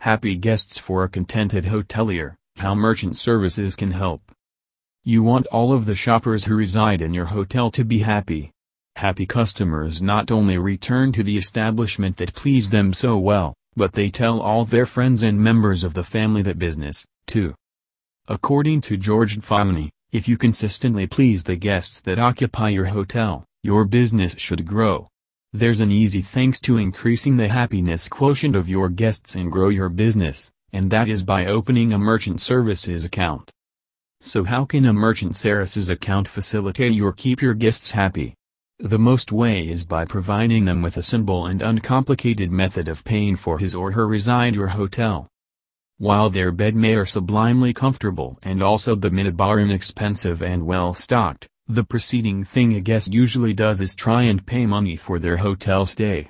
Happy guests for a contented hotelier, how merchant services can help. You want all of the shoppers who reside in your hotel to be happy. Happy customers not only return to the establishment that pleased them so well, but they tell all their friends and members of the family that business, too. According to George Fauny, if you consistently please the guests that occupy your hotel, your business should grow. There's an easy thanks to increasing the happiness quotient of your guests and grow your business, and that is by opening a merchant services account. So how can a merchant services account facilitate your keep your guests happy? The most way is by providing them with a simple and uncomplicated method of paying for his or her reside your hotel. While their bed may are sublimely comfortable and also the minibar inexpensive and well stocked, the preceding thing a guest usually does is try and pay money for their hotel stay.